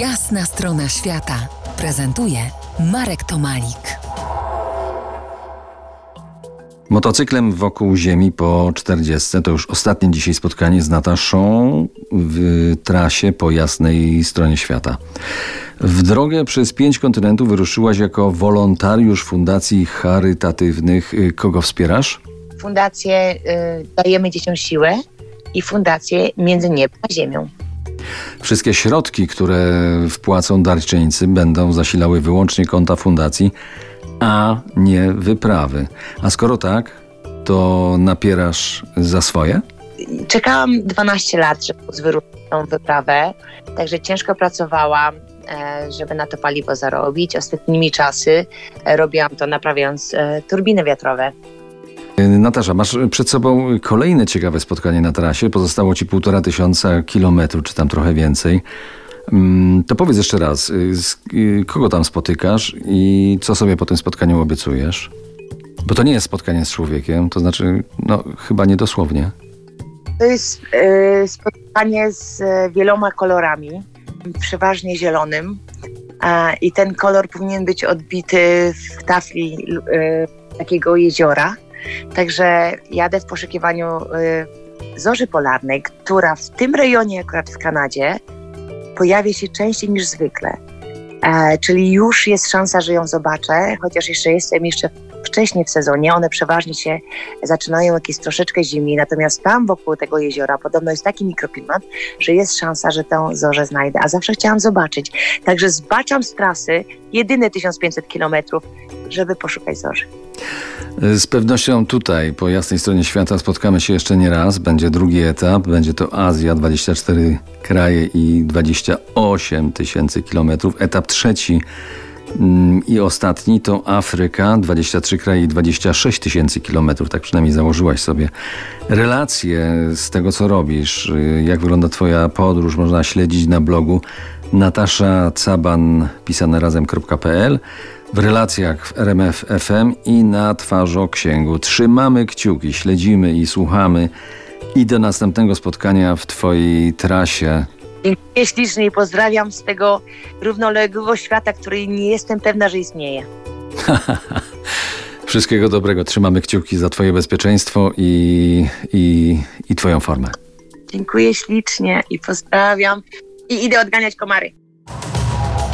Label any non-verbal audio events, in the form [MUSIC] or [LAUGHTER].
Jasna strona świata prezentuje Marek Tomalik. Motocyklem wokół Ziemi po 40. To już ostatnie dzisiaj spotkanie z Nataszą w trasie po jasnej stronie świata. W drogę przez pięć kontynentów wyruszyłaś jako wolontariusz fundacji charytatywnych. Kogo wspierasz? Fundację y, Dajemy Dzieciom Siłę i Fundację Między Niebem a Ziemią. Wszystkie środki, które wpłacą darczyńcy, będą zasilały wyłącznie konta fundacji, a nie wyprawy. A skoro tak, to napierasz za swoje? Czekałam 12 lat, żeby wyruszyć tą wyprawę, także ciężko pracowałam, e, żeby na to paliwo zarobić. Ostatnimi czasy e, robiłam to naprawiając e, turbiny wiatrowe. Natasza, masz przed sobą kolejne ciekawe spotkanie na trasie. Pozostało ci półtora tysiąca kilometrów, czy tam trochę więcej. Mm, to powiedz jeszcze raz, y, y, kogo tam spotykasz i co sobie po tym spotkaniu obiecujesz? Bo to nie jest spotkanie z człowiekiem, to znaczy, no chyba niedosłownie. To jest e, spotkanie z wieloma kolorami, przeważnie zielonym. A, I ten kolor powinien być odbity w tafli takiego jeziora. Także jadę w poszukiwaniu e, zorzy polarnej, która w tym rejonie, akurat w Kanadzie, pojawia się częściej niż zwykle. E, czyli już jest szansa, że ją zobaczę, chociaż jeszcze jestem jeszcze wcześniej w sezonie. One przeważnie się zaczynają jak jest troszeczkę zimniej, natomiast tam wokół tego jeziora podobno jest taki mikroklimat, że jest szansa, że tę zorzę znajdę, a zawsze chciałam zobaczyć. Także zbaczam z trasy jedyne 1500 kilometrów, żeby poszukać zorzy. Z pewnością tutaj, po jasnej stronie świata, spotkamy się jeszcze nie raz. Będzie drugi etap, będzie to Azja, 24 kraje i 28 tysięcy kilometrów. Etap trzeci mm, i ostatni to Afryka, 23 kraje i 26 tysięcy kilometrów. Tak przynajmniej założyłaś sobie. Relacje z tego, co robisz, jak wygląda Twoja podróż, można śledzić na blogu Natasza Caban, pisane razem.pl w relacjach w RMF FM i na twarzoksięgu. Trzymamy kciuki, śledzimy i słuchamy. I do następnego spotkania w Twojej trasie. Dziękuję ślicznie i pozdrawiam z tego równoległego świata, który nie jestem pewna, że istnieje. [LAUGHS] Wszystkiego dobrego. Trzymamy kciuki za Twoje bezpieczeństwo i, i, i Twoją formę. Dziękuję ślicznie i pozdrawiam. I idę odganiać komary.